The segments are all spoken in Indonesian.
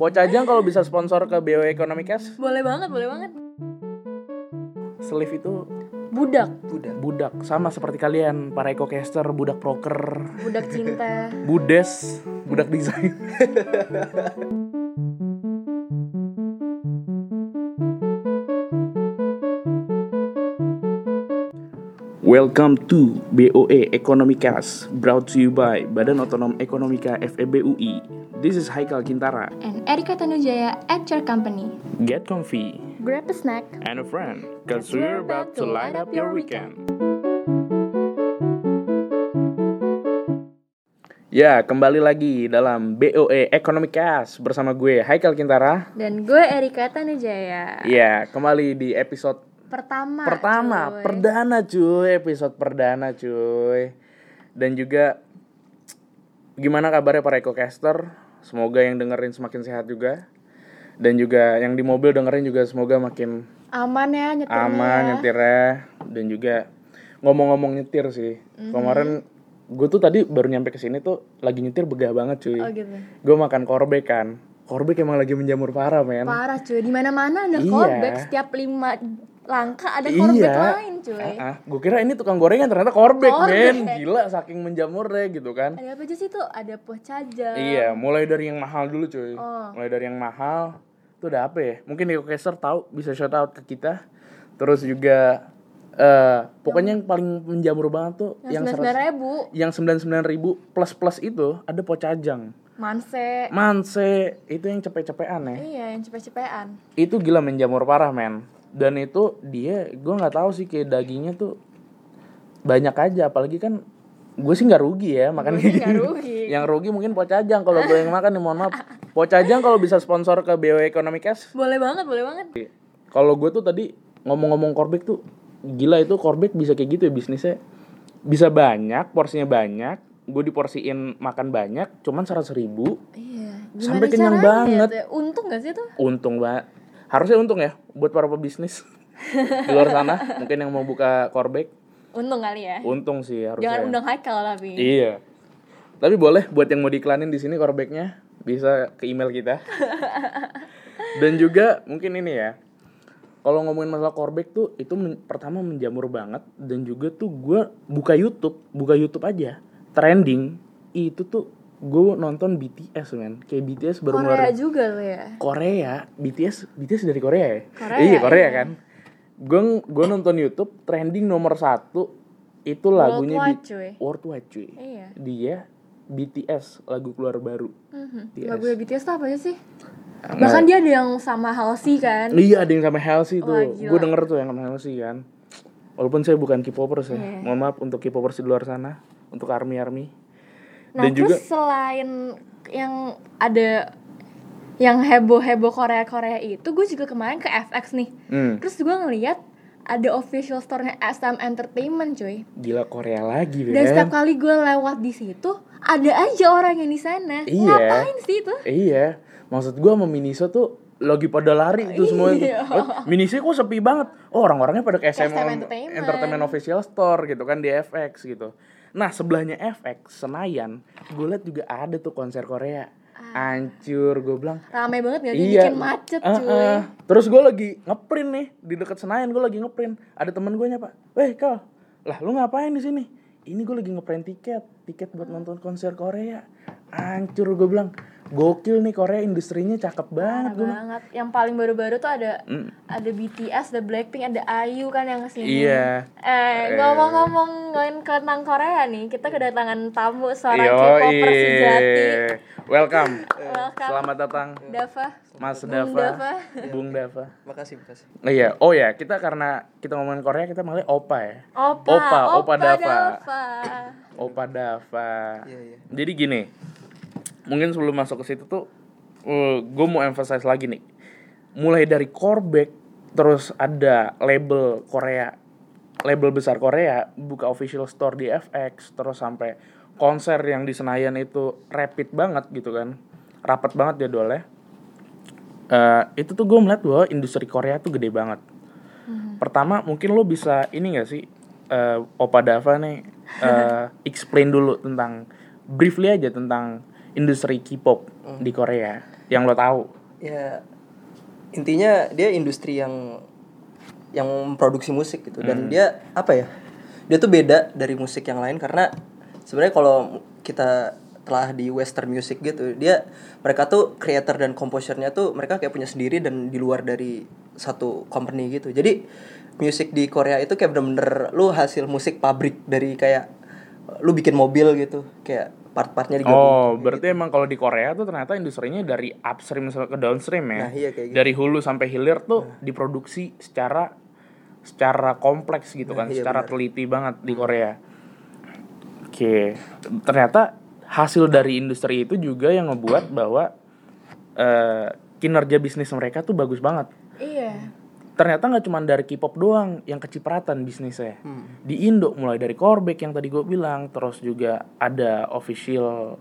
Pocajang kalau bisa sponsor ke BO Economic Cash, Boleh banget, boleh banget. Sleeve itu Budak, Udah. budak sama seperti kalian para ecocaster, budak proker, budak cinta. budes, budak desain. Welcome to BOE Ekonomicast, brought to you by Badan Otonom Ekonomika FEB UI. This is Haikal Kintara. And Erika Tanujaya at your company. Get comfy Grab a snack. and a friend, cause we're about to light up your weekend. Ya, kembali lagi dalam BOE Ekonomicast bersama gue Haikal Kintara. Dan gue Erika Tanujaya. Ya, kembali di episode Pertama. pertama, cuy. perdana cuy, episode perdana cuy. Dan juga gimana kabarnya para ekocaster? Semoga yang dengerin semakin sehat juga. Dan juga yang di mobil dengerin juga semoga makin Aman ya nyetirnya. aman ya. nyetirnya dan juga ngomong-ngomong nyetir sih. Mhm. Kemarin gue tuh tadi baru nyampe ke sini tuh lagi nyetir begah banget cuy. Oh gitu. Gue makan korbek kan. Korbek emang lagi menjamur parah men. Parah cuy. Di mana-mana ada Iya. callback setiap lima langkah ada callback iya. lain cuy. gue kira ini tukang gorengan ternyata korbek Korbek. men. Gila saking menjamurnya gitu kan. Ada apa aja sih tuh? Ada pocaja. Iya, mulai dari yang mahal dulu cuy. Oh. Mulai dari yang mahal itu udah apa ya? Mungkin Ecocaster tahu bisa shout out ke kita. Terus juga eh pokoknya yang paling menjamur banget tuh Yang yang sembilan 100 ribu. yang 99.000 plus plus itu ada pocajang. Manse. Manse itu yang cepet-cepetan ya. Iya yang cepet-cepetan. Itu gila menjamur parah men. Dan itu dia gue nggak tahu sih kayak dagingnya tuh banyak aja apalagi kan gue sih nggak rugi ya makan kayak gini. rugi. yang rugi mungkin pocajang kalau gue yang makan nih mohon maaf pocajang kalau bisa sponsor ke BO Economic Cash Boleh banget, boleh banget. kalau gue tuh tadi ngomong-ngomong korbek tuh gila itu korbek bisa kayak gitu ya bisnisnya bisa banyak porsinya banyak gue diporsiin makan banyak cuman seratus ribu Iya. Sampai kenyang banget. ya? Untung gak sih tuh? untung banget harusnya untung ya buat para pebisnis. Di luar sana mungkin yang mau buka korbek Untung kali ya. untung sih harusnya. Jangan undang Haikal tapi. iya. Tapi boleh buat yang mau diiklanin di sini korbeknya bisa ke email kita. Dan juga mungkin ini ya kalau ngomongin masalah korbek tuh itu men- pertama menjamur banget dan juga tuh gue buka YouTube buka YouTube aja. Trending itu tuh gue nonton BTS men kayak BTS baru Korea ngeluarin juga lo ya. Korea BTS BTS dari Korea ya Korea, iya Korea iya. kan gue gue nonton YouTube trending nomor satu itu lagunya Worldwide, cuy. Worldwide cuy Iya. dia BTS lagu keluar baru Mhm. BTS. Lagu BTS tuh apa aja sih? Nggak- Bahkan dia ada yang sama Halsey kan. iya ada yang sama Halsey tuh gue denger tuh yang sama Halsey kan walaupun saya bukan K-popers ya Iya. mohon maaf untuk K-popers di luar sana untuk army army Nah, dan terus juga selain yang ada yang heboh-heboh Korea-Korea itu, gue juga kemarin ke FX nih. hmm, Terus gue ngeliat ada official store-nya SM Entertainment, cuy. gila Korea lagi Dan setiap Ben kali gue lewat di situ, ada aja orang yang di sana. Iya. Ngapain sih itu? Iya, maksud gua sama Miniso tuh lagi pada lari itu semua itu. Iya. Eh, Miniso kok sepi banget. Oh, orang-orangnya pada ke SM, SM Entertainment. Entertainment Official Store gitu kan di FX gitu. Nah, sebelahnya FX Senayan, gue liat juga ada tuh konser Korea. Ancur, gue bilang. Rame banget gak? Iya. Bikin macet, cuy. eh. Terus gue lagi ngeprint nih di dekat Senayan, gue lagi ngeprint. Ada temen gue nyapa, "Weh, Kal, lah lu ngapain di sini?" Ini gue lagi ngeprint tiket, tiket buat nonton konser Korea. Ancur gue bilang, gokil nih Korea industrinya cakep banget Parah gue. banget. Yang paling baru-baru tuh ada Mm. ada BTS, ada Blackpink, ada IU kan yang ke sini. Iya. Eh, ngomong-ngomong ngomongin tentang Korea nih, kita kedatangan tamu seorang Yoi. K-popper sejati. Welcome. Welcome. Selamat datang Dava. Mas Bung Dava. Dava. Bung Dava. Makasih, makasih. Oh iya, oh ya, kita karena kita ngomongin Korea kita manggilnya Opa ya. Opa, Opa, Opa Dava. Dava. Opa Dava. Iya, iya. Jadi gini, mungkin sebelum masuk ke situ tuh, gue mau emphasize lagi nih. Mulai dari Coreback, terus ada label Korea, label besar Korea, buka official store di FX, terus sampai konser yang di Senayan itu rapid banget gitu kan, rapat banget jadwalnya. Eh, itu tuh gue melihat bahwa industri Korea tuh gede banget. Pertama mungkin lo bisa ini gak sih eh, Opa Dava nih eh, explain dulu tentang briefly aja tentang industri K-pop di Korea. yang lo tahu. Ya intinya dia industri yang yang memproduksi musik gitu. Dan dia apa ya dia tuh beda dari musik yang lain karena sebenarnya kalau kita telah di western music gitu dia mereka tuh creator dan komposernya tuh mereka kayak punya sendiri dan di luar dari satu company gitu. Jadi musik di Korea itu kayak bener-bener lu hasil musik pabrik dari kayak lu bikin mobil gitu kayak part-partnya digabung Oh, berarti emang kalau di Korea tuh ternyata industrinya dari upstream ke downstream ya. Nah, iya kayak gitu. Dari hulu sampai hilir tuh diproduksi secara secara kompleks gitu kan, Nah, iya, secara benar. teliti banget di Korea. Oke, ternyata hasil dari industri itu juga yang ngebuat bahwa eh, kinerja bisnis mereka tuh bagus banget. Iya. Ternyata nggak cuma dari K-pop doang yang kecipratan bisnisnya. Hmm. Di Indo mulai dari Coreback yang tadi gue bilang, terus juga ada official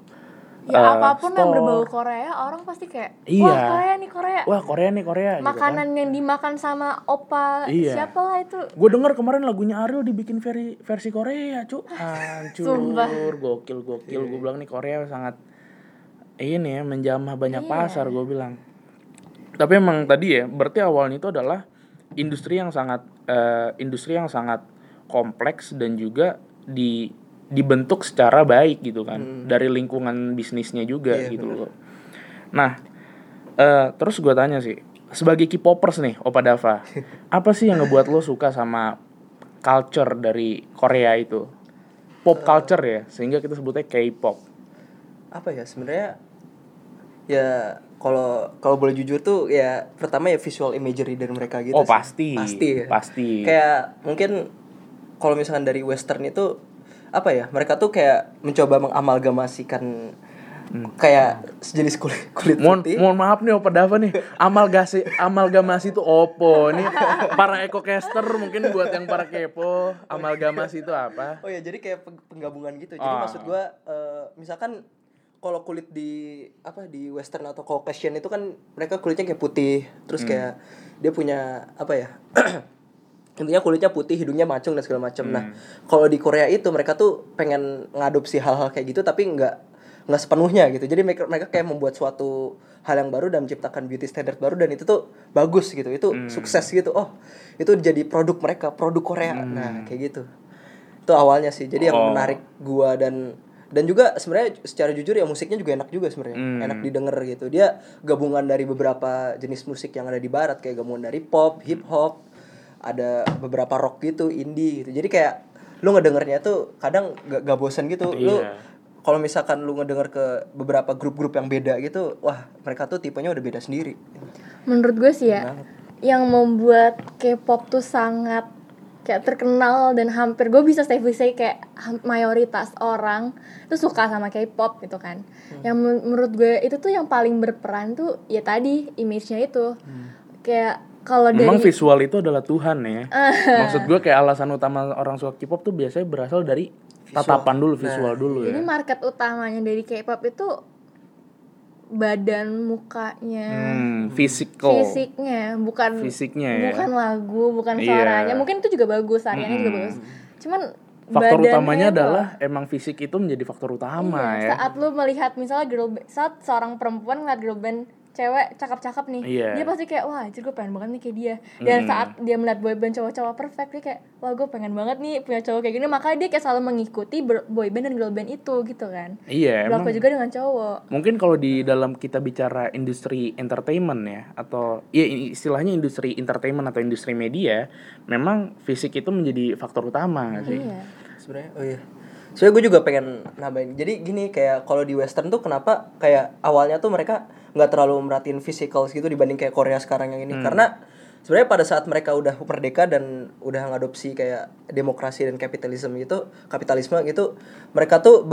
Ya eh, apa pun yang store. berbau Korea, orang pasti kayak, Iya. wah Korea nih Korea. Wah Korea nih Korea gitu kan. Makanan yang dimakan sama opa Iya. siapa lah itu. Gue denger kemarin lagunya Ariel dibikin veri, versi Korea, cu. Hancur, Sumpah. gokil, gokil. Gue bilang nih Korea sangat ini ya menjamah banyak Iya. pasar gue bilang. Tapi emang tadi ya, berarti awalnya itu adalah industri yang sangat eh, industri yang sangat kompleks dan juga di dibentuk secara baik gitu kan dari lingkungan bisnisnya juga Iya, gitu bener. loh. Nah, eh, terus gue tanya sih, sebagai K-popers nih, Opa Dava, apa sih yang ngebuat lo suka sama culture dari Korea itu? Pop culture ya, sehingga kita sebutnya K-pop. apa ya sebenarnya ya kalau kalau boleh jujur tuh ya pertama ya visual imagery dari mereka gitu Oh, sih. pasti. pasti ya. Pasti. kayak mungkin kalau misalkan dari western itu apa ya mereka tuh kayak mencoba mengamalgamasikan kayak sejenis kulit kulit Mohon, putih mohon maaf nih Opa Dava nih, amalgasi amalgamasi itu opo nih para ekocaster mungkin buat yang para kepo, amalgamasi itu apa? oh ya jadi kayak peng- penggabungan gitu jadi Ah. maksud gua eh, misalkan kalau kulit di apa di western atau caucasian itu kan mereka kulitnya kayak putih terus Hmm. kayak dia punya apa ya intinya kulitnya putih hidungnya mancung dan segala macam nah Hmm. kalau di Korea itu mereka tuh pengen ngadopsi hal-hal kayak gitu tapi nggak nggak sepenuhnya gitu jadi mereka mereka kayak membuat suatu hal yang baru dan menciptakan beauty standard baru dan itu tuh bagus gitu itu Hmm. sukses gitu oh itu jadi produk mereka produk Korea nah kayak gitu itu awalnya sih jadi yang Hmm. Oh. menarik gua dan dan juga sebenarnya secara jujur ya musiknya juga enak juga sebenarnya Hmm. enak didengar gitu dia gabungan dari beberapa jenis musik yang ada di barat kayak gabungan dari pop hip hop ada beberapa rock gitu indie gitu jadi kayak lu ngedengernya tuh kadang gak, gak bosan gitu lu Iya. kalau misalkan lu ngedenger ke beberapa grup-grup yang beda gitu wah mereka tuh tipenya udah beda sendiri Menurut gue sih ya, Banget. yang membuat K-pop tuh sangat kayak terkenal dan hampir gue bisa safely say kayak mayoritas orang tuh suka sama K-pop gitu kan. Yang men- menurut gue itu tuh yang paling berperan tuh ya tadi image-nya itu. Kayak kalau dari Memang visual itu adalah Tuhan ya. Maksud gue kayak alasan utama orang suka K-pop tuh biasanya berasal dari tatapan dulu, visual dulu ya. Jadi market utamanya dari K-pop itu badan mukanya, Hmm, physical. fisiknya, bukan Fisiknya ya. bukan lagu, bukan Iya. suaranya. Mungkin itu juga bagus, tariannya juga bagus. Cuman Faktor badannya utamanya itu- adalah emang fisik itu menjadi faktor utama Iya, ya. Saat lu melihat misalnya girl band, saat seorang perempuan ngeliat girl band cewek cakep-cakep nih, Iya. dia pasti kayak wah, anjir gue pengen banget nih kayak dia. Dan saat dia melihat boyband cowok-cowok perfect dia kayak wah gue pengen banget nih punya cowok kayak gini. Makanya dia kayak selalu mengikuti boyband dan girl band itu gitu kan. Iya, emang Berlaku juga dengan cowok. mungkin kalau di dalam kita bicara industri entertainment ya atau ya istilahnya industri entertainment atau industri media, memang fisik itu menjadi faktor utama nggak sih. Iya. sebenarnya oh iya soalnya gue juga pengen nambahin jadi gini kayak kalau di western tuh kenapa kayak awalnya tuh mereka nggak terlalu merhatiin physical gitu dibanding kayak Korea sekarang yang ini karena sebenarnya pada saat mereka udah merdeka dan udah ngadopsi kayak demokrasi dan kapitalisme gitu kapitalisme gitu mereka tuh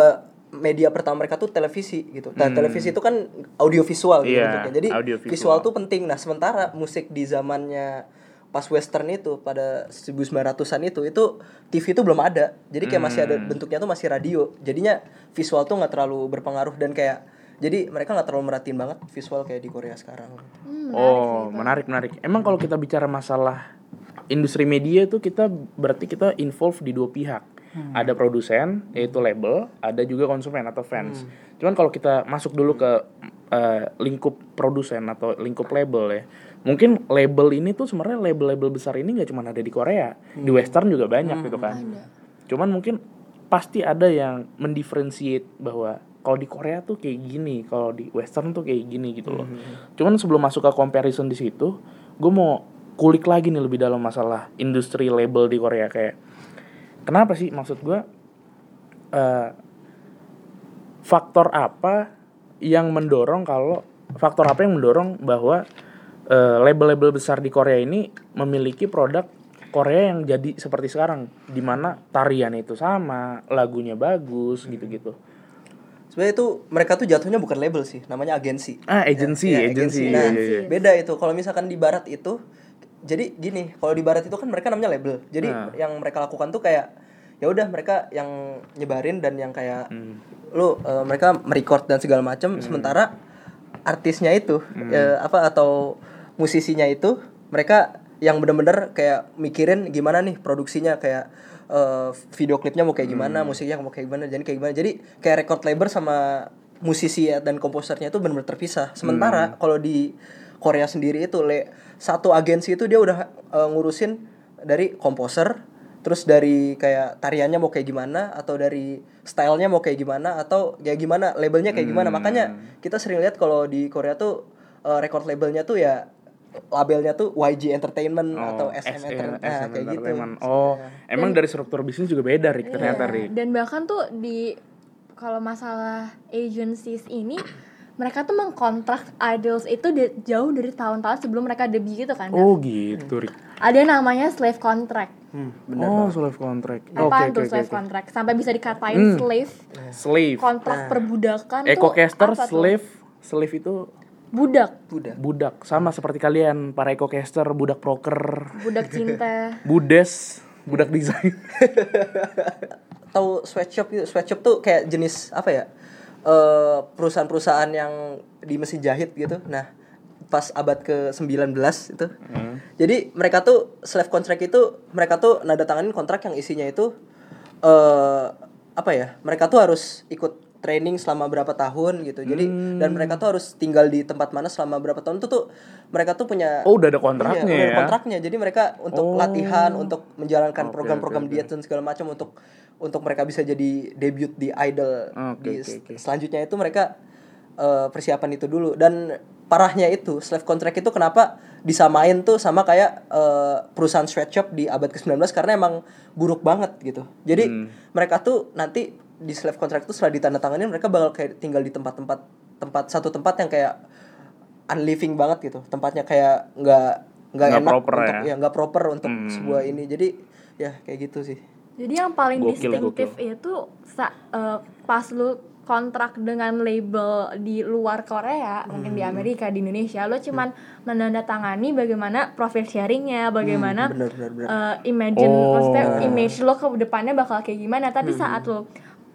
media pertama mereka tuh televisi gitu. Nah, televisi itu kan audiovisual gitu Iya, bentuknya. Jadi audiovisual. visual tuh penting. Nah, sementara musik di zamannya pas western itu pada 1900-an itu itu TV itu belum ada. Jadi kayak masih ada bentuknya tuh masih radio. Jadinya visual tuh nggak terlalu berpengaruh dan kayak jadi mereka nggak terlalu merhatiin banget visual kayak di Korea sekarang. Hmm, Oh, menarik menarik. Emang kalau kita bicara masalah industri media itu kita berarti kita involve di dua pihak. Ada produsen yaitu label, ada juga konsumen atau fans. Cuman kalau kita masuk dulu ke eh, lingkup produsen atau lingkup label ya mungkin label ini tuh sebenarnya label-label besar ini nggak cuma ada di Korea di Western juga banyak gitu kan. cuman mungkin pasti ada yang mendifferentiate bahwa kalau di Korea tuh kayak gini kalau di Western tuh kayak gini gitu loh. Cuman sebelum masuk ke comparison di situ gue mau kulik lagi nih lebih dalam masalah industri label di Korea kayak kenapa sih maksud gue eh, faktor apa yang mendorong kalau faktor apa yang mendorong bahwa label-label besar di Korea ini memiliki produk Korea yang jadi seperti sekarang di mana tarian itu sama lagunya bagus gitu-gitu Sebenarnya itu mereka tuh jatuhnya bukan label sih, namanya agensi. ah agency Ya, agency Nah, iya, iya, iya. beda itu. Kalau misalkan di barat itu jadi gini, kalau di barat itu kan mereka namanya label. Jadi Nah. yang mereka lakukan tuh kayak ya udah mereka yang nyebarin dan yang kayak Hmm. lu eh, mereka merecord dan segala macam sementara artisnya itu Hmm. eh, apa atau musisinya itu mereka yang bener-bener kayak mikirin gimana nih produksinya kayak eh, video klipnya mau kayak gimana, Hmm. musiknya mau kayak gimana, jadi kayak gimana. Jadi kayak record label sama musisi ya dan komposernya itu benar-benar terpisah. Hmm. Sementara kalau di Korea sendiri itu le satu agensi itu dia udah eh, ngurusin dari komposer, terus dari kayak tariannya mau kayak gimana atau dari stylenya mau kayak gimana atau ya gimana labelnya kayak gimana. Hmm. Makanya kita sering lihat kalau di Korea tuh eh, record labelnya tuh ya labelnya tuh YG Entertainment atau SM, Entertainment. Nah, kayak gitu. Entertainment. Oh, emang dari struktur bisnis juga beda, Rick, ternyata, Iya. Rick. Dan bahkan tuh di kalau masalah agencies ini mereka tuh mengkontrak idols itu di- jauh dari tahun-tahun sebelum mereka debut gitu kan. Oh, gitu, Rick. Ada yang namanya slave contract. Hmm, bener Oh, slave contract. Oke, Apaan oke, tuh oke, slave oke. contract? Sampai bisa dikatain Hmm. slave, Slave. kontrak perbudakan Eco tuh caster, apa tuh? slave, slave itu budak, Udah. budak. Sama seperti kalian para eco caster, budak proker, budak cinta. budes, budak desain. tahu sweatshop itu? Sweatshop tuh kayak jenis apa ya? Eh perusahaan-perusahaan yang di mesin jahit gitu. Nah pas abad ke 19 itu. Jadi mereka tuh slave contract itu mereka tuh nada tanganin kontrak yang isinya itu eh apa ya? Mereka tuh harus ikut training selama berapa tahun gitu jadi dan mereka tuh harus tinggal di tempat mana selama berapa tahun tuh tuh mereka tuh punya Oh, udah ada kontraknya Iya, udah ada ya? kontraknya. Jadi mereka untuk Oh. latihan, untuk menjalankan program-program oke, oke. diet dan segala macam untuk untuk mereka bisa jadi debut di idol Oke, di oke, oke. selanjutnya itu mereka eh, persiapan itu dulu dan parahnya itu slave contract itu kenapa disamain tuh sama kayak eh, perusahaan sweatshop di abad ke-19 karena emang buruk banget gitu. Jadi Hmm. mereka tuh nanti di slave contract itu setelah ditandatangani mereka bakal kayak tinggal di tempat-tempat tempat satu tempat yang kayak unliving banget gitu tempatnya kayak nggak nggak enak proper untuk ya? nggak proper untuk Hmm. sebuah ini jadi ya kayak gitu sih Jadi yang paling Gokil, distinktif itu sa- eh, pas lu kontrak dengan label di luar Korea, mungkin Hmm. di Amerika, di Indonesia, lu cuman menandatangani bagaimana profit sharingnya, bagaimana bener bener bener eh, imagine, Oh. maksudnya image lo ke depannya bakal kayak gimana. Tapi saat lo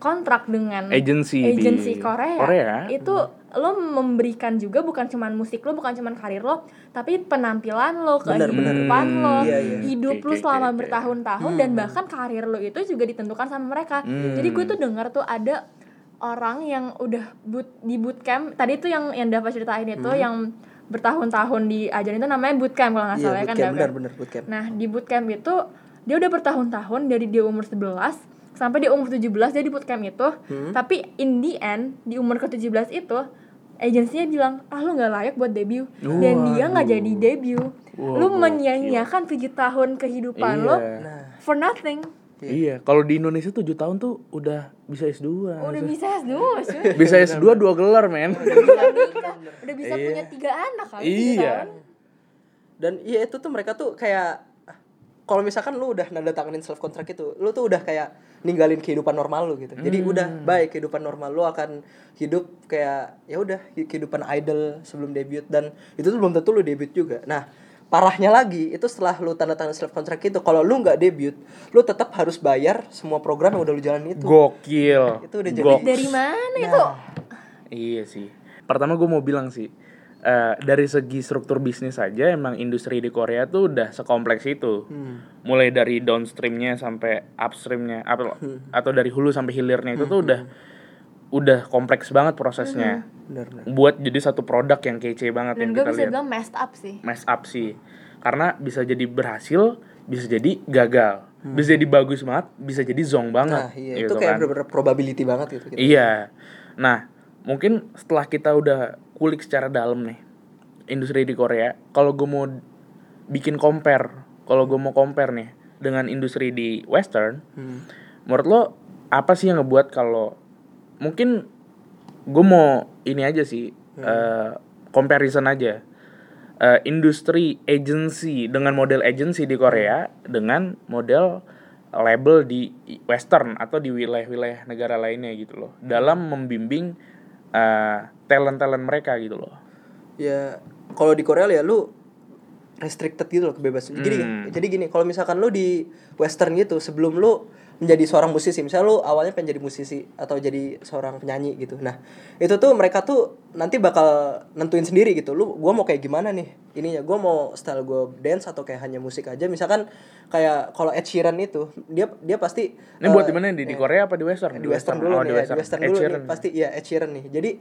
kontrak dengan Agency di agency Korea, Korea. itu lo memberikan juga bukan cuman musik lo, bukan cuman karir lo, tapi penampilan lo, Bener, bener. kehidupan lo, Iya, iya. hidup Oke, lo selama oke. bertahun-tahun dan bahkan karir lo itu juga ditentukan sama mereka. Hmm. Jadi gue tuh dengar tuh ada orang yang udah boot di bootcamp tadi tuh yang yang dapat ceritain itu yang bertahun-tahun diajarin itu namanya bootcamp kalau nggak iya salah ya kan bener bener bootcamp Nah, di bootcamp itu dia udah bertahun-tahun dari dia umur 11 sampai dia umur 17 dia di bootcamp itu. Tapi in the end di umur ke-17 itu agensinya bilang, "Ah lu nggak layak buat debut." Dan dia nggak jadi debut. Wah, lu menyia-nyiakan 7 tahun kehidupan lo Iya. nah for nothing. Iya, kalau di Indonesia 7 tahun tuh udah bisa S2. Udah bisa S2, cuy. bisa S2 dua gelar, men. Udah bisa nikah, udah bisa punya tiga anak kali tujuh Iya. dan iya itu tuh mereka tuh kayak kalau misalkan lu udah nanda tanganin self contract itu lu tuh udah kayak ninggalin kehidupan normal lu gitu jadi Hmm. udah baik kehidupan normal lu akan hidup kayak ya udah kehidupan idol sebelum debut dan itu tuh belum tentu lu debut juga nah parahnya lagi itu setelah lu tanda tangan self contract itu kalau lu nggak debut lu tetap harus bayar semua program yang udah lu jalanin itu Gokil. Itu udah jadi- Gok- Dari mana itu? Iya sih. Pertama gue mau bilang sih, eh, dari segi struktur bisnis saja emang industri di Korea tuh udah sekompleks itu. Mulai dari downstreamnya sampai upstreamnya, atau atau dari hulu sampai hilirnya itu tuh udah udah kompleks banget prosesnya. Benar benar. Buat jadi satu produk yang kece banget dan yang gue kita bisa lihat. bilang messed up sih. Mess up sih. Karena bisa jadi berhasil bisa jadi gagal. Bisa jadi bagus banget bisa jadi zong banget Hmm. nah iya itu gitu kayak kan. probability banget gitu. Iya. Nah, mungkin setelah kita udah kulik secara dalam nih industri di Korea, kalau gue mau bikin compare, kalau gue mau compare nih dengan industri di Western, Hmm. menurut lo apa sih yang ngebuat kalau mungkin gue mau ini aja sih eh, comparison aja. Eh, industri agency dengan model agency di Korea dengan model label di Western atau di wilayah-wilayah negara lainnya gitu loh. Dalam membimbing eh, talent-talent mereka gitu loh ya kalau di Korea ya lu restricted gitu loh kebebasan. Gini, Hmm. jadi gini, kalau misalkan lu di western gitu sebelum lu menjadi seorang musisi, misalnya lu awalnya pengen jadi musisi atau jadi seorang penyanyi gitu. Nah, itu tuh mereka tuh nanti bakal nentuin sendiri gitu. Lu gua mau kayak gimana nih? Ininya gua mau style gua dance atau kayak hanya musik aja. Misalkan kayak kalau Ed Sheeran itu, dia dia pasti ini buat eh, di mana di, di Korea apa di Western di western dulu oh, nih di ya, Western, di western dulu nih pasti ya Ed Sheeran nih jadi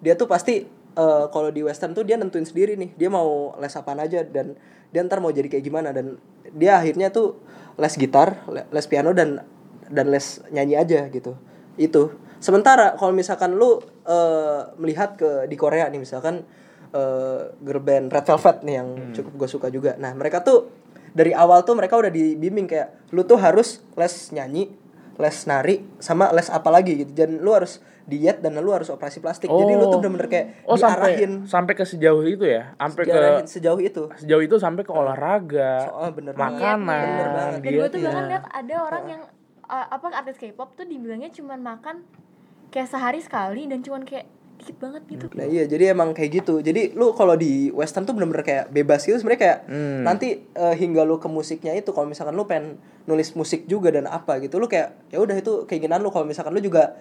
dia tuh pasti eh, kalau di western tuh dia nentuin sendiri nih dia mau les apaan aja dan dia ntar mau jadi kayak gimana dan dia akhirnya tuh les gitar le- les piano dan dan les nyanyi aja gitu. Itu. Sementara kalau misalkan lu eh, melihat ke di Korea nih misalkan eh, girl band Red Velvet nih yang Hmm. cukup gue suka juga. Nah mereka tuh dari awal tuh mereka udah dibimbing kayak lu tuh harus les nyanyi les nari sama les apa lagi gitu. Dan lu harus diet dan lu harus operasi plastik. Jadi lu tuh bener-bener kayak oh sampai diarahin. sampai ke sejauh itu ya? Sampai ke diarahin sejauh itu. sejauh itu sampai ke olahraga Soal bener makanan Bener banget. dan gue tuh bahkan lihat ada orang yang uh, apa artis K-pop tuh dibilangnya cuman makan kayak sehari sekali dan cuman kayak dikit banget gitu. Nah iya jadi emang kayak gitu. Jadi lu kalau di western tuh bener-bener kayak bebas gitu. Sebenarnya kayak Hmm. Nanti eh, hingga lu ke musiknya itu Kalau misalkan lu pengen nulis musik juga dan apa gitu Lu kayak ya udah itu keinginan lu. Kalau misalkan lu juga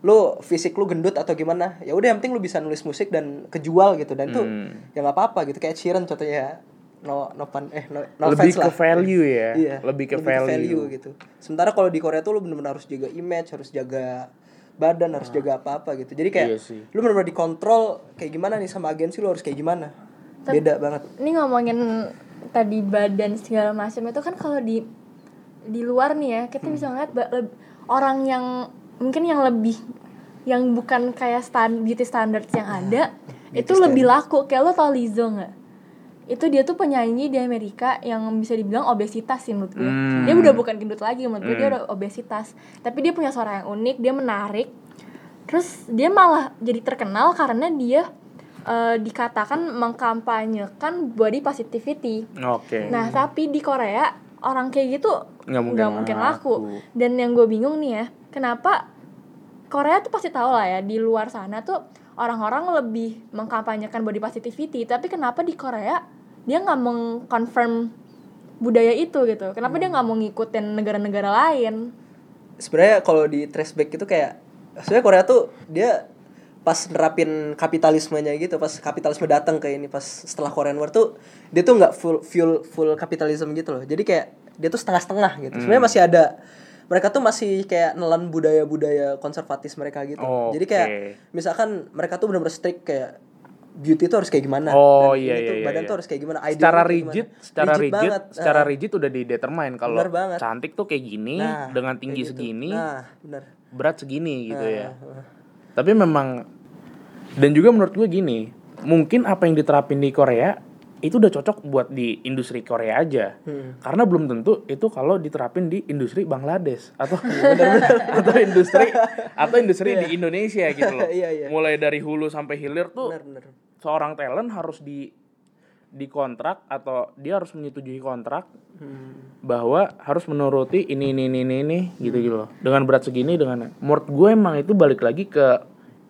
lu fisik lu gendut atau gimana ya udah yang penting lu bisa nulis musik dan kejual gitu. Dan itu Hmm. ya nggak apa-apa gitu. Kayak Sheeran contohnya no no pan eh no, no Lebih ke lah. value ya, iya, lebih ke value. gitu. Sementara kalau di Korea tuh lu bener-bener harus jaga image harus jaga badan harus jaga apa-apa gitu. Jadi kayak Iya sih. lu bener-bener dikontrol kayak gimana nih sama agensi lu harus kayak gimana? Beda banget. ini ngomongin tadi badan segala macam itu kan kalau di di luar nih ya kita bisa ngeliat orang yang mungkin yang lebih yang bukan kayak stand beauty standards yang ada itu lebih laku. Kayak lo tau Lizzo nggak itu dia tuh penyanyi di Amerika yang bisa dibilang obesitas sih menurut gue. Hmm. dia udah bukan gendut lagi menurut gue dia udah obesitas. Tapi dia punya suara yang unik dia menarik. Terus dia malah jadi terkenal karena dia eh, dikatakan mengkampanyekan body positivity. Oke. Nah, tapi di Korea orang kayak gitu Nggak mungkin mungkin laku. laku. Dan yang gue bingung nih ya, kenapa Korea tuh pasti tahu lah ya di luar sana tuh orang-orang lebih mengkampanyekan body positivity, tapi kenapa di Korea dia nggak mengconfirm budaya itu gitu? Kenapa dia nggak mau ngikutin negara-negara lain? sebenarnya kalau di trace back itu kayak sebenarnya Korea tuh dia pas nerapin kapitalismenya gitu pas kapitalisme datang ke ini pas setelah Korean War tuh dia tuh nggak full full full kapitalisme gitu loh jadi kayak dia tuh setengah-setengah gitu sebenarnya masih ada mereka tuh masih kayak nelan budaya-budaya konservatis mereka gitu Oke. jadi kayak misalkan mereka tuh benar-benar strict kayak beauty tuh harus kayak gimana Oh, dan iya, iya, iya, badan iya. tuh harus kayak gimana idealnya secara rigid, gimana. secara rigid, banget. secara Nah, rigid udah didetermine kalau Bener cantik tuh kayak gini nah, dengan tinggi gitu. segini, nah benar berat segini gitu ya. Nah, Tapi memang dan juga menurut gue gini, mungkin apa yang diterapin di Korea itu udah cocok buat di industri Korea aja. Hmm. Karena belum tentu itu kalau diterapin di industri Bangladesh atau atau industri atau industri di Indonesia gitu loh. Iya, iya. Mulai dari hulu sampai hilir tuh benar benar seorang talent harus di dikontrak atau dia harus menyetujui kontrak Hmm. bahwa harus menuruti ini ini ini ini, ini gitu gitu loh dengan berat segini dengan menurut gue emang itu balik lagi ke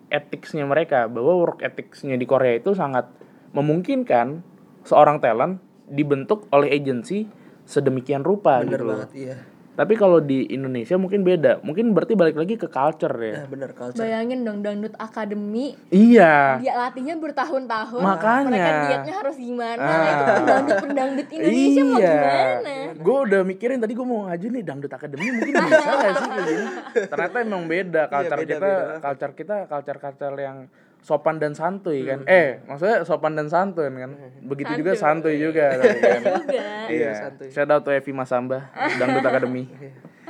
ethicsnya mereka bahwa work ethicsnya di Korea itu sangat memungkinkan seorang talent dibentuk oleh agensi sedemikian rupa bener gitu banget iya Tapi kalau di Indonesia mungkin beda. Mungkin berarti balik lagi ke culture Nah, ya. bener culture. Bayangin dong dangdut akademi Iya. dia latihnya bertahun-tahun Makanya. mereka dietnya harus gimana Ah. nah, itu pendangdut pendangdut Indonesia mau iya. gimana Gue udah mikirin tadi gue mau ngaju nih dangdut akademi mungkin bisa gak sih kayak gini. Ternyata emang beda culture beda, kita, beda. culture kita culture culture yang sopan dan santuy kan. Eh, maksudnya sopan dan santun kan. Begitu juga santuy juga tapi kan. juga Iya, santuy. shout out to Evi Masamba, Dangdut Academy.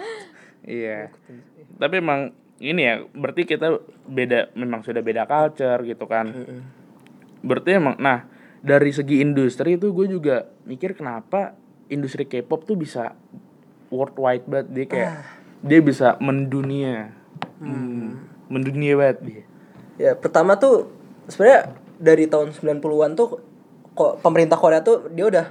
iya. Tapi emang ini ya, berarti kita beda memang sudah beda culture gitu kan. Berarti emang nah, dari segi industri itu gue juga mikir kenapa industri K-pop tuh bisa worldwide banget dia kayak dia bisa mendunia. Hmm. Mendunia banget dia. Ya, pertama tuh sebenarnya dari tahun 90-an tuh kok pemerintah Korea tuh dia udah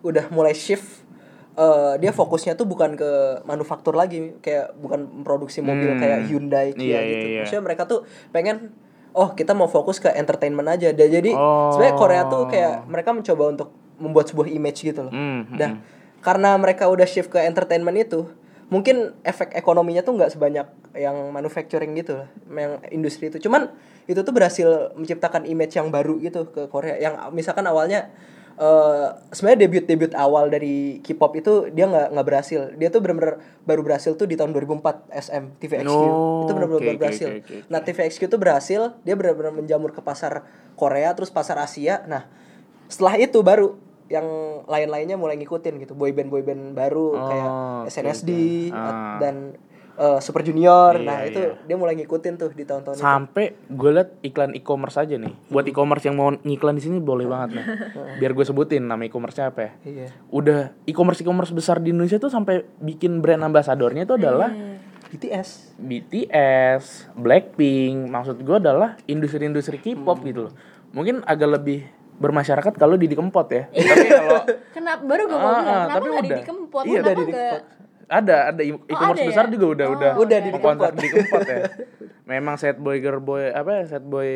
udah mulai shift eh, dia fokusnya tuh bukan ke manufaktur lagi kayak bukan produksi mobil Hmm. kayak Hyundai Kia iya, gitu. iya. Maksudnya mereka tuh pengen oh kita mau fokus ke entertainment aja. Dan jadi Oh. sebenarnya Korea tuh kayak mereka mencoba untuk membuat sebuah image gitu loh. Hmm, Dah karena mereka udah shift ke entertainment itu, mungkin efek ekonominya tuh nggak sebanyak yang manufacturing gitu lah, yang industri itu. Cuman itu tuh berhasil menciptakan image yang baru gitu ke Korea. Yang misalkan awalnya eh sebenarnya debut debut awal dari K-pop itu dia nggak nggak berhasil. Dia tuh benar-benar baru berhasil tuh di tahun 2004 SM TVXQ. Oh, itu benar-benar oke, berhasil. oke, oke, Nah TVXQ tuh berhasil, dia benar-benar menjamur ke pasar Korea terus pasar Asia. Nah setelah itu baru yang lain-lainnya mulai ngikutin gitu boyband boyband baru Oh, kayak SNSD oke. Ah. dan eh, Super Junior. Iya, nah itu iya. dia mulai ngikutin tuh di tahun-tahun itu. Sampai gue liat iklan e-commerce aja nih. Buat e-commerce yang mau ngiklan di sini boleh banget nih. Biar gue sebutin nama e-commerce apa ya. Iya. Udah e-commerce e-commerce besar di Indonesia tuh sampai bikin brand ambasadornya itu adalah BTS. BTS, Blackpink. Maksud gue adalah industri-industri K-pop Hmm. gitu loh. Mungkin agak lebih bermasyarakat kalau Didi Kempot ya. tapi kalau kenapa baru gue mau Ah, bilang kenapa tapi nggak udah. Didi Kempot Iya, kenapa udah Didi Kempot. ada ada e- e-commerce ada besar ya? juga udah Oh, udah udah Didi Kempot. Didi Kempot ya. Memang set boy girl boy apa ya, set boy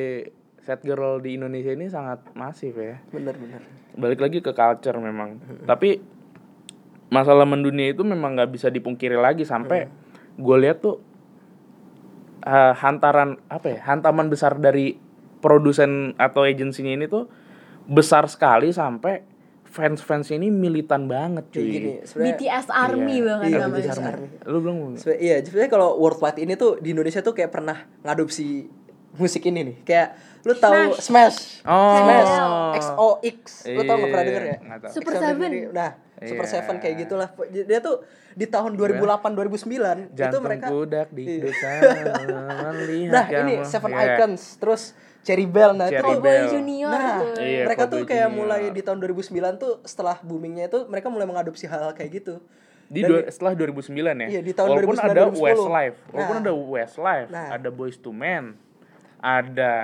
set girl di Indonesia ini sangat masif ya. Bener-bener. Balik lagi ke culture memang. Tapi masalah mendunia itu memang nggak bisa dipungkiri lagi sampai gue lihat tuh eh, hantaran apa ya hantaman besar dari produsen atau agensinya ini tuh besar sekali sampai fans-fans ini militan banget cuy. gini. BTS Army Iya. banget Iya, namanya BTS Army. Lu belum Sebenarnya- iya, sebenarnya kalau worldwide ini tuh di Indonesia tuh kayak pernah ngadopsi musik ini nih. Kayak lu tahu Smash. Oh. Smash XOX. Lu tau gak pernah Iya, denger ya? Super. Seven. Nah, Super Iya. Seven kayak gitulah. Dia tuh di tahun 2008 2009 itu Jantung mereka budak di Iya. desa melihat Nah, ini. Seven Iya. Icons, terus Cherry Bell nah itu Cherry Cowboy Bell. Junior Nah, tuh. Iya, mereka tuh kayak Junior. mulai di tahun 2009 tuh setelah boomingnya itu mereka mulai mengadopsi hal-hal kayak gitu. di Dan dua- setelah 2009 ya. Iya, di tahun walaupun 2009, ada 2010. Westlife, walaupun Nah. ada Westlife, Nah. ada Boys to Men, ada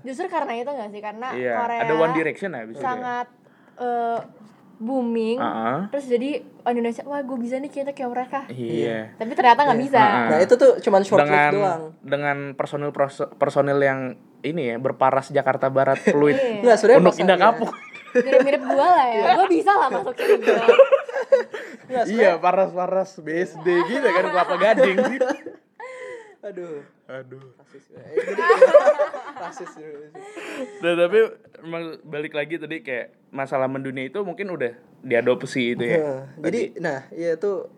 Justru karena itu gak sih? Karena iya, Korea ada One Direction ya bisa sangat eh, booming. Heeh. Terus jadi oh, Indonesia, wah gue bisa nih kita kayak mereka. Iya. Tapi ternyata nggak bisa. Heeh. Nah, itu tuh cuman short dengan doang. dengan personil personil yang ini ya berparas Jakarta Barat fluid Iya. Enggak, sebenarnya untuk indah kapuk. Mirip-mirip gue lah ya. Gue bisa lah masuk ke gue. Iya, paras-paras BSD gitu kan kelapa gading. Aduh. Aduh. Rasis. Eh, rasis. Nah, tapi emang balik lagi tadi kayak masalah mendunia itu mungkin udah diadopsi itu ya. Nah, jadi nah, ya itu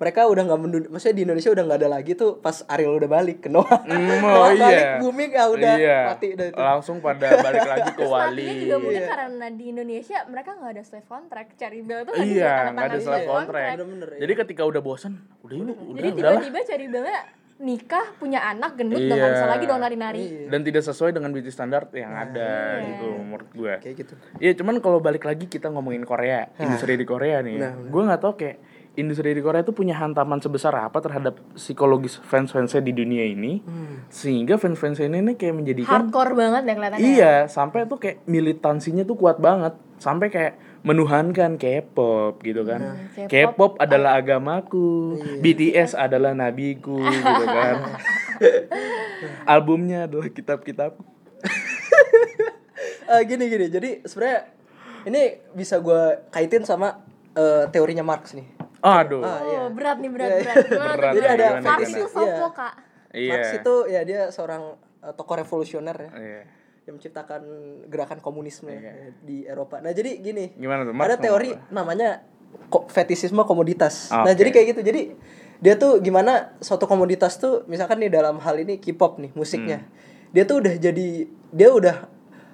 mereka udah nggak mendu maksudnya di Indonesia udah nggak ada lagi tuh pas Ariel udah balik ke Noah. Noah oh balik iya. booming ya udah Iya. mati udah itu. Langsung pada balik lagi ke Terus Wali. juga mungkin Iya. karena di Indonesia mereka nggak ada slave contract. Cherry Bell tuh nggak Iya, nggak ada slave contract. Bener-bener, iya. Jadi ketika udah bosan, udah yuk, udah Jadi tiba-tiba Cherry Bellnya nikah, punya anak, gendut, udah nggak bisa Iya. lagi dong nari-nari. Dan tidak sesuai dengan beauty standar yang ada Iya. gitu menurut gue. Kayak gitu. Iya, cuman kalau balik lagi kita ngomongin Korea, industri di Korea nih. Nah, gue nggak tahu kayak industri di Korea itu punya hantaman sebesar apa terhadap psikologis fans-fansnya di dunia ini, Hmm. sehingga fans-fansnya ini nih kayak menjadikan Hardcore banget ya kelihatannya. Iya, sampai tuh kayak militansinya tuh kuat banget. Sampai kayak menuhankan K-pop gitu kan. Hmm, K-pop K-pop adalah agamaku, BTS adalah nabiku gitu kan. Albumnya adalah kitab-kitab. Eh, gini gini. Jadi sebenarnya ini bisa gue kaitin sama eh, teorinya Marx nih. Aduh. Ah, iya. Oh, berat nih berat Iya, berat. Gimana Berat? Jadi ada Marx sopo, iya. Kak? Iya. Marx itu ya dia seorang eh, tokoh revolusioner ya Iya. yang menciptakan gerakan komunisme Iya. ya, di Eropa. Nah, jadi gini. Gimana tuh? Marx Ada teori ngomong namanya ko- fetisisme komoditas. Ah, Nah, jadi kayak gitu. Jadi dia tuh gimana suatu komoditas tuh misalkan nih dalam hal ini K-pop nih musiknya. Hmm. Dia tuh udah jadi dia udah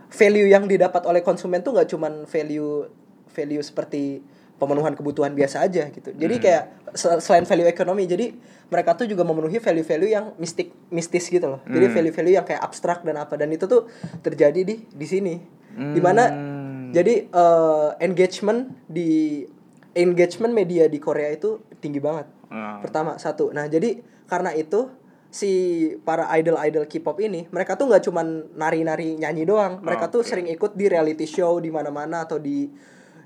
value yang didapat oleh konsumen tuh nggak cuman value value seperti pemenuhan kebutuhan biasa aja gitu. Hmm. Jadi kayak se- selain value ekonomi, jadi mereka tuh juga memenuhi value-value yang mistik mistis gitu loh. Jadi Hmm. value-value yang kayak abstrak dan apa dan itu tuh terjadi di di sini. Di mana Hmm. jadi eh, engagement di engagement media di Korea itu tinggi banget. Ah. Pertama satu. Nah jadi karena itu si para idol-idol K-pop ini mereka tuh nggak cuman nari-nari nyanyi doang. Mereka tuh Oke. sering ikut di reality show di mana-mana atau di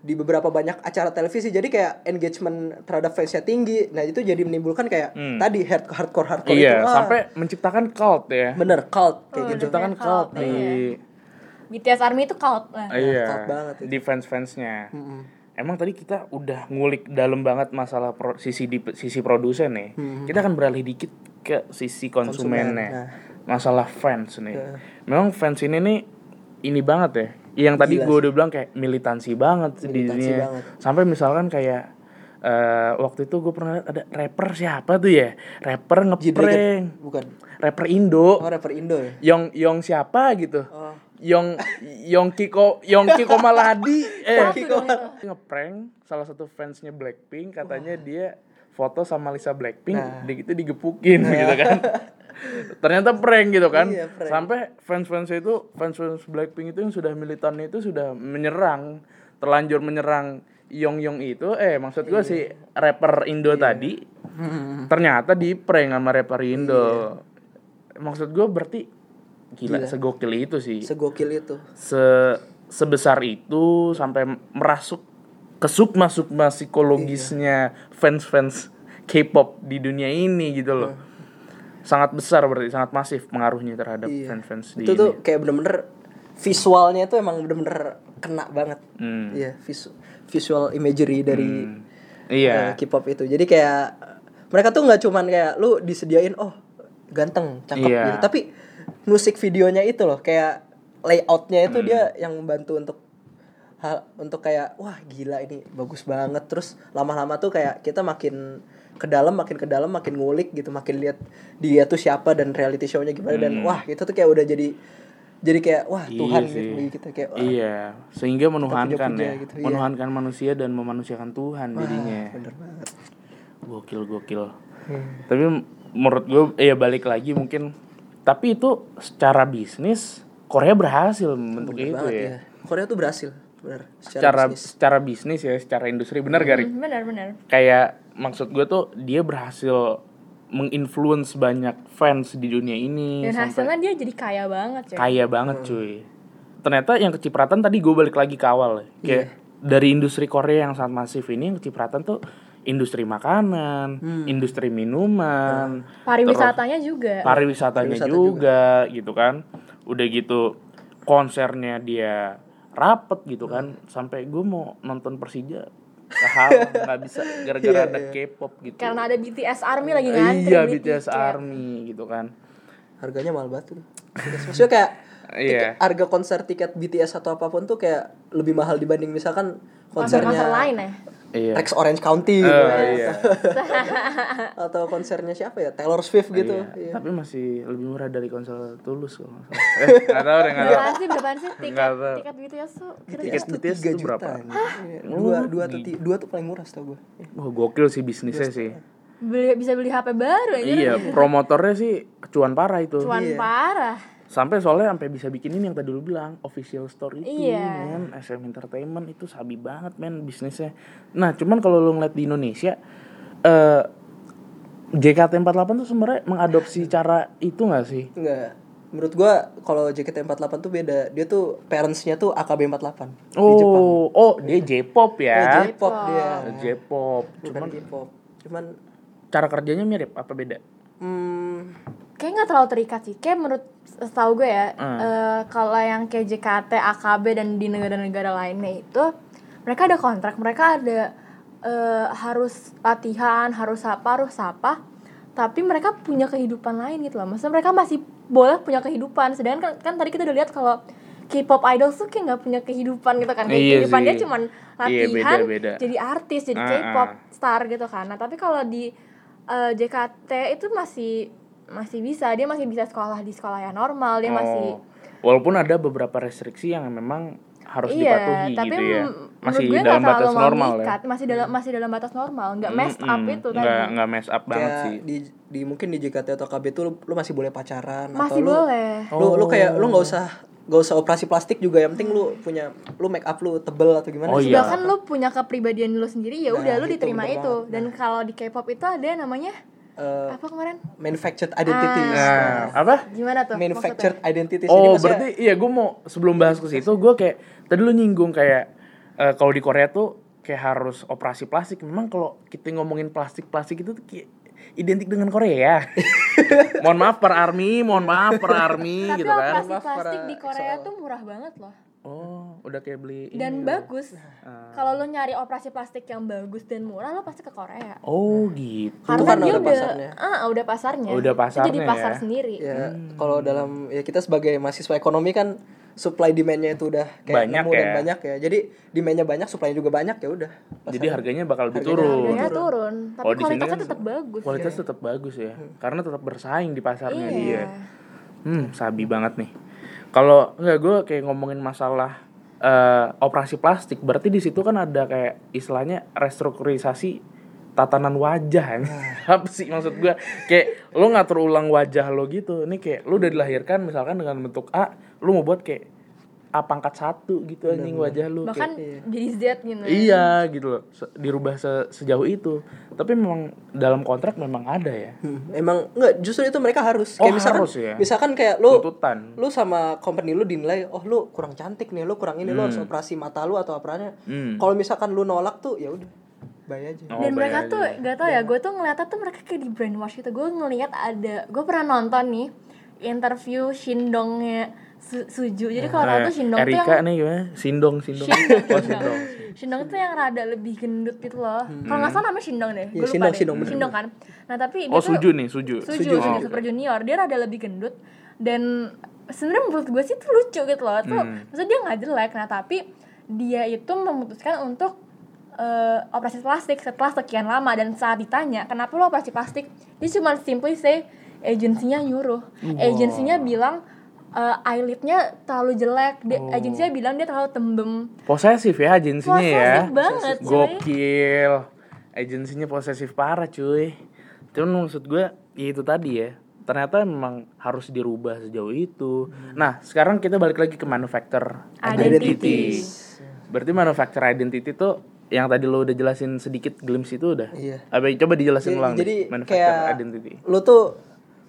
di beberapa banyak acara televisi. Jadi kayak engagement terhadap fansnya tinggi. Nah itu jadi menimbulkan kayak Hmm. tadi hard hardcore hardcore Iya, itu. ah, sampai menciptakan cult ya. bener cult kayak Oh, gitu. Menciptakan cult cult, di BTS Army itu cult lah. iya, cult banget itu. di fans-fansnya. Mm-mm. Emang tadi kita udah ngulik dalam banget masalah pro- sisi di sisi produsen nih. Kita akan beralih dikit ke sisi konsumennya. Konsumen, nah. Masalah fans nih. Iya. Memang fans ini nih ini banget ya. Yang tadi gue udah bilang kayak militansi banget di dunia. banget. Sampai misalkan kayak eh, waktu itu gue pernah lihat ada rapper siapa tuh ya? Rapper ngeprank. Bukan. Rapper Indo. Oh rapper Indo ya. Yong Yong siapa gitu? Oh. Yong Yong Kiko Yong Kiko Maladi eh itu. ngeprank salah satu fansnya Blackpink katanya dia foto sama Lisa Blackpink Nah. gitu digepukin gitu kan ternyata prank gitu kan. Iya, prank. sampai fans-fans itu fans-fans Blackpink itu yang sudah militan itu sudah menyerang terlanjur menyerang Yong Yong itu. Eh maksud gua si rapper Indo tadi ternyata di prank sama rapper Indo. Maksud gua berarti gila, Gila. segokil itu sih. Segokil itu. se sebesar itu sampai merasuk ke sukma sukma psikologisnya fans fans K-pop di dunia ini gitu loh sangat besar berarti sangat masif pengaruhnya terhadap Iya. fans fans di itu ini. tuh kayak bener-bener visualnya itu emang bener-bener kena banget Hmm. iya visu- visual imagery dari iya eh, K-pop itu jadi kayak mereka tuh nggak cuman kayak lu disediain oh ganteng cakep Iya. gitu tapi musik videonya itu loh kayak layoutnya itu Hmm. dia yang membantu untuk hal untuk kayak wah gila ini bagus banget terus lama-lama tuh kayak kita makin ke dalam makin ke dalam makin ngulik gitu makin lihat dia tuh siapa dan reality show-nya gimana dan wah itu tuh kayak udah jadi jadi kayak wah Hmm. Iya Tuhan sih. gitu kita kayak wah, iya sehingga menuhankan ya gitu, iya. menuhankan manusia dan memanusiakan Tuhan jadinya bener banget gokil gokil Hmm. tapi menurut gue ya balik lagi mungkin tapi itu secara bisnis Korea berhasil membentuk Bener itu banget ya ya. Korea tuh berhasil bener secara bisnis. secara bisnis ya secara industri benar gak? Hmm, Benar benar. kayak maksud gue tuh dia berhasil menginfluence banyak fans di dunia ini Dan hasilnya dia jadi kaya banget ya. kaya banget cuy. Ternyata yang kecipratan tadi gue balik lagi ke awal ya. kayak dari industri Korea yang sangat masif ini yang kecipratan tuh industri makanan industri minuman Pariwisatanya juga. pariwisatanya Pariwisata juga, gitu kan. Udah gitu konsernya dia rapet gitu kan. Sampai gue mau nonton Persija kehalang nggak bisa gara-gara Iya, ada iya. K-pop gitu Karena ada BTS Army lagi ngantri iya BTS. Army gitu kan harganya mahal banget tuh maksudnya kayak Iya. tiket- harga konser tiket BTS atau apa pun tuh kayak lebih mahal dibanding misalkan konsernya lain ya. iya Rex Orange County gitu Oh, ya. iya. atau konsernya siapa ya Taylor Swift gitu Iya. Iya. tapi masih lebih murah dari konsol Tulus kok nggak salah. eh nggak tahu deh nggak tahu sih? Berapaan sih tiket tiket BTS tuh? Tiket tuh BTS 3 tuh juta berapa? Iya, dua dua atau ti- dua tuh paling murah setahu gue wah gokil sih bisnisnya sih beli bisa beli HP baru aja. iya promotornya sih cuan parah itu Cuan Iya. parah. Sampai soalnya sampai bisa bikin ini yang tadi lu bilang official store itu Iya. men. SM Entertainment itu sabi banget men bisnisnya. Nah cuman kalau lu ngeliat di Indonesia eh JKT48 tuh sebenarnya mengadopsi cara itu gak sih? Enggak menurut gua kalau JKT48 tuh beda. Dia tuh parentsnya tuh AKB48 oh di Jepang. oh dia J-pop ya? J-pop dia. J-pop bukan cuman J-pop cuman cara kerjanya mirip apa beda? Hmm, Kayak nggak terlalu terikat sih. Kayak menurut setahu gue ya, Hmm. eh, kalau yang kayak JKT, AKB dan di negara-negara lainnya itu mereka ada kontrak, mereka ada eh, harus latihan harus apa harus apa tapi mereka punya kehidupan lain gitu loh maksudnya mereka masih boleh punya kehidupan sedangkan kan, kan tadi kita udah lihat kalau K-pop idol tuh kayak nggak punya kehidupan gitu kan kayak Iya kehidupan dia sih. cuman Iya, latihan beda-beda. jadi artis jadi Ah, K-pop ah. star gitu kan nah tapi kalau di eh, JKT itu masih masih bisa dia masih bisa sekolah di sekolah yang normal dia masih Oh, walaupun ada beberapa restriksi yang memang harus iya dipatuhi tapi gitu ya. masih menurut gue dalam nggak batas normal ya. masih dalam masih dalam batas normal nggak messed up Mm-mm, itu nggak tadi. nggak mess up banget kayak sih. di di mungkin di JKT atau KB tuh lu, lu masih boleh pacaran masih atau lu boleh. lu lu kayak lu Oh. nggak usah nggak usah operasi plastik juga yang penting lu punya lu make up lu tebel atau gimana Oh, sih? iya. bahkan lu punya kepribadian lu sendiri ya Nah, udah lu itu diterima itu. banget. dan kalau di K-pop itu ada yang namanya Eh, apa kemarin? manufactured identities. Nah apa? Gimana tuh? Manufactured identities. Jadi oh maksudnya- berarti iya gue mau sebelum bahas ke situ gue kayak tadi lu nyinggung kayak eh, kalau di Korea tuh kayak harus operasi plastik. Memang kalau kita ngomongin plastik plastik itu tuh kayak identik dengan Korea mohon maaf per army mohon maaf per army tapi gitu kan. operasi Maaf plastik di Korea tuh murah banget loh oh udah kayak beli ini dan gitu. bagus. Ah. kalau lu nyari operasi plastik yang bagus dan murah lo pasti ke Korea. Oh gitu. Karena karena dia udah udah pasarnya. ah udah pasarnya. Udah itu jadi pasarnya pasar ya. sendiri. Ya Hmm. kalau dalam ya kita sebagai mahasiswa ekonomi kan supply demandnya itu udah kayak Banyak nemu dan ya. banyak ya. Jadi demandnya banyak supply juga banyak ya udah jadi harganya bakal lebih Harganya- turun. Harganya turun. tapi Oh, kualitasnya kan tetap bagus kualitas tetap bagus ya. Karena tetap bersaing di pasarnya iya. dia. Hmm, sabi banget nih. Kalau nggak gue kayak ngomongin masalah eh, operasi plastik, berarti di situ kan ada kayak istilahnya restrukturisasi tatanan wajah. Apa sih maksud gue? Kayak lo ngatur ulang wajah lo gitu. Ini kayak lo udah dilahirkan misalkan dengan bentuk A, lo mau buat kayak A pangkat satu gitu anjing wajah lo. bahkan kayak, jadi Z gitu iya gitu loh, se- dirubah se- sejauh itu. Tapi memang dalam kontrak memang ada ya. Hmm, emang enggak justru itu mereka harus Oh, kayak misalkan harus ya? misalkan kayak lu Tuntutan. lu sama company lu dinilai oh lu kurang cantik nih lu kurang ini lu harus operasi mata lu atau apanya Hmm. kalau misalkan lu nolak tuh ya udah bayar aja Oh, dan mereka bayar tuh aja. gak tau ya gue tuh ngeliatnya tuh mereka kayak di brainwash gitu gue ngeliat ada gue pernah nonton nih interview Shindongnya Su- Suju jadi kalau tau tuh Shindong tuh yang Erika nih gimana? Sindong, Sindong. Shindong, Oh. Sindong. Shindong tuh yang rada lebih gendut gitu loh kalau nggak salah namanya Shindong deh gue lupa Shindong, deh Shindong, bener. Shindong kan nah tapi dia Oh, tuh Suju nih, Suju. Suju, Suju, Suju, Suju. Super Junior dia rada lebih gendut dan sebenarnya menurut gue sih itu lucu gitu loh tuh Hmm. maksudnya dia nggak jelek nah tapi dia itu memutuskan untuk eh, operasi plastik setelah sekian lama dan saat ditanya kenapa lo operasi plastik dia cuma simply say agensinya nyuruh agensinya bilang eh, eyelidnya terlalu jelek dia, Oh. agensinya bilang dia terlalu tembem Posesif ya agensinya ya. Posesif banget, cuy. Gokil. Agensinya posesif parah, cuy. Cuman maksud gue, ya itu tadi ya. Ternyata memang harus dirubah sejauh itu. Nah, sekarang kita balik lagi ke manufacturer identity. Identity. Berarti manufacturer identity tuh yang tadi lo udah jelasin sedikit glimpse itu udah. Iya. Apa coba dijelasin jadi, ulang jadi deh, manufacturer kayak identity. lu tuh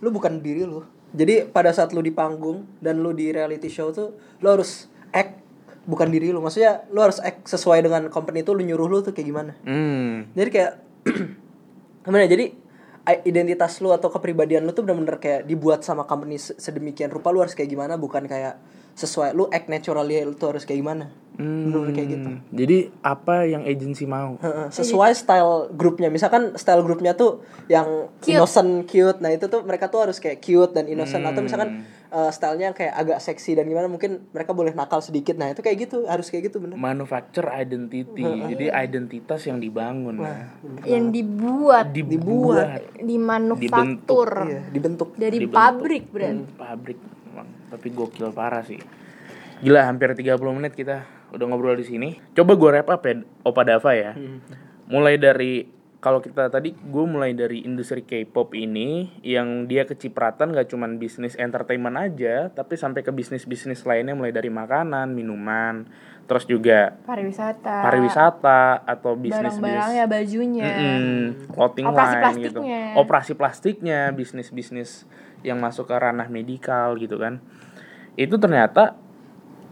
lu bukan diri lu jadi pada saat lu di panggung dan lu di reality show tuh lu harus act bukan diri lu maksudnya lu harus act sesuai dengan company itu lu nyuruh lu tuh kayak gimana Hmm. jadi kayak gimana ya, jadi identitas lu atau kepribadian lu tuh bener-bener kayak dibuat sama company se- sedemikian rupa lu harus kayak gimana bukan kayak sesuai lu act naturally lu tuh harus kayak gimana bener-bener kayak gitu Hmm. Jadi apa yang agensi mau? Heeh, sesuai style grupnya misalkan style grupnya tuh yang Cute. innocent cute nah itu tuh mereka tuh harus kayak cute dan innocent atau misalkan Hmm. uh, stylenya kayak agak seksi dan gimana mungkin mereka boleh nakal sedikit nah itu kayak gitu harus kayak gitu bener Manufacture identity. Jadi identitas yang dibangun. ya. yang dibuat dibuat dimanufaktur iya dibentuk dari Dibentuk. pabrik brand pabrik emang. Tapi gokil parah sih. Gila hampir 30 menit kita udah ngobrol di sini. Coba gue wrap up ya Opa Dava ya. Mulai dari kalau kita tadi gue mulai dari industri K-pop ini yang dia kecipratan gak cuman bisnis entertainment aja tapi sampai ke bisnis bisnis lainnya mulai dari makanan minuman terus juga pariwisata. pariwisata atau bisnis barang-barangnya bajunya. Mm-mm, clothing Operasi line gitu. plastiknya. Operasi plastiknya, bisnis-bisnis yang masuk ke ranah medikal gitu kan. Itu ternyata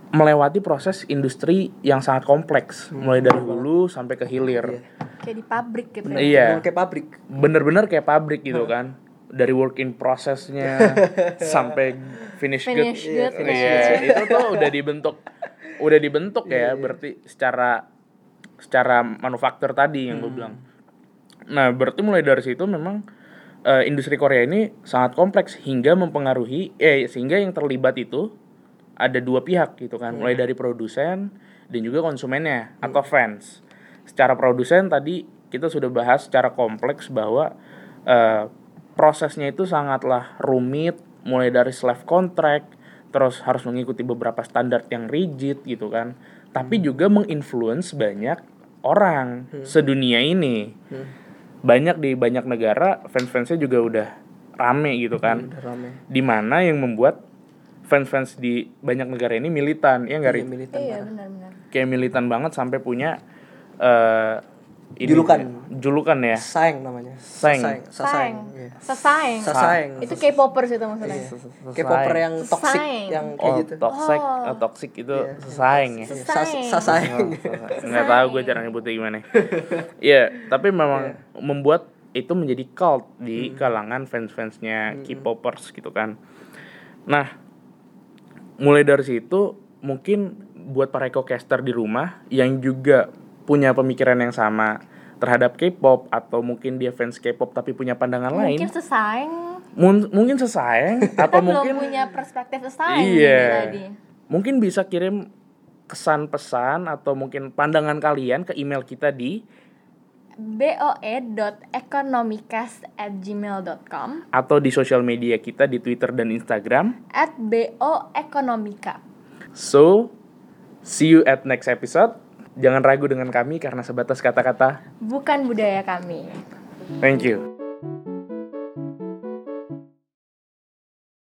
melewati proses industri yang sangat kompleks, mulai dari hulu sampai ke hilir. kayak di pabrik gitu ya. Iya. Emang kayak pabrik Bener-bener kayak pabrik gitu kan. Dari work in processnya sampai finish, Finish good. good-nya. Iya, itu tuh udah dibentuk udah dibentuk ya, berarti secara secara manufaktur tadi yang gue bilang. Nah, berarti mulai dari situ memang eh, industri Korea ini sangat kompleks hingga mempengaruhi eh sehingga yang terlibat itu ada dua pihak gitu kan, mulai dari produsen dan juga konsumennya atau fans. Secara produsen tadi kita sudah bahas secara kompleks bahwa eh, prosesnya itu sangatlah rumit, mulai dari slave contract, terus harus mengikuti beberapa standar yang rigid gitu kan. Tapi juga menginfluence banyak orang sedunia ini. Banyak di banyak negara fans-fansnya juga udah rame gitu kan Udah rame. di mana yang membuat fans-fans di banyak negara ini militan ya nggak Iya, militan Iya benar-benar. kayak militan banget sampai punya eh ini- Julukan. julukan ya Saeng namanya. Saeng. Saeng. Saeng. Iya. Sesaeng. Sasaeng. Itu K-popers itu maksudnya. Iya. K-popper yang toxic Saeng. yang kayak oh gitu. toxic Oh. oh, toxic itu Iya. sesaing ya Iya, sas- Sasaeng. nggak tahu gue cara nyebutnya gimana Iya tapi memang membuat itu menjadi cult di kalangan fans-fansnya K-popers gitu kan nah mulai dari situ mungkin buat para eco-caster di rumah yang juga punya pemikiran yang sama terhadap K-pop atau mungkin dia fans K-pop tapi punya pandangan lain Mungkin sesaing. mun- mungkin sesaing atau Kita belum mungkin punya perspektif sesaing Iya. tadi. Mungkin bisa kirim kesan pesan atau mungkin pandangan kalian ke email kita di boe.economicas@gmail.com atau di sosial media kita di Twitter dan Instagram. at boeconomica. So, see you at next episode. Jangan ragu dengan kami karena sebatas kata-kata. Bukan budaya kami. Thank you.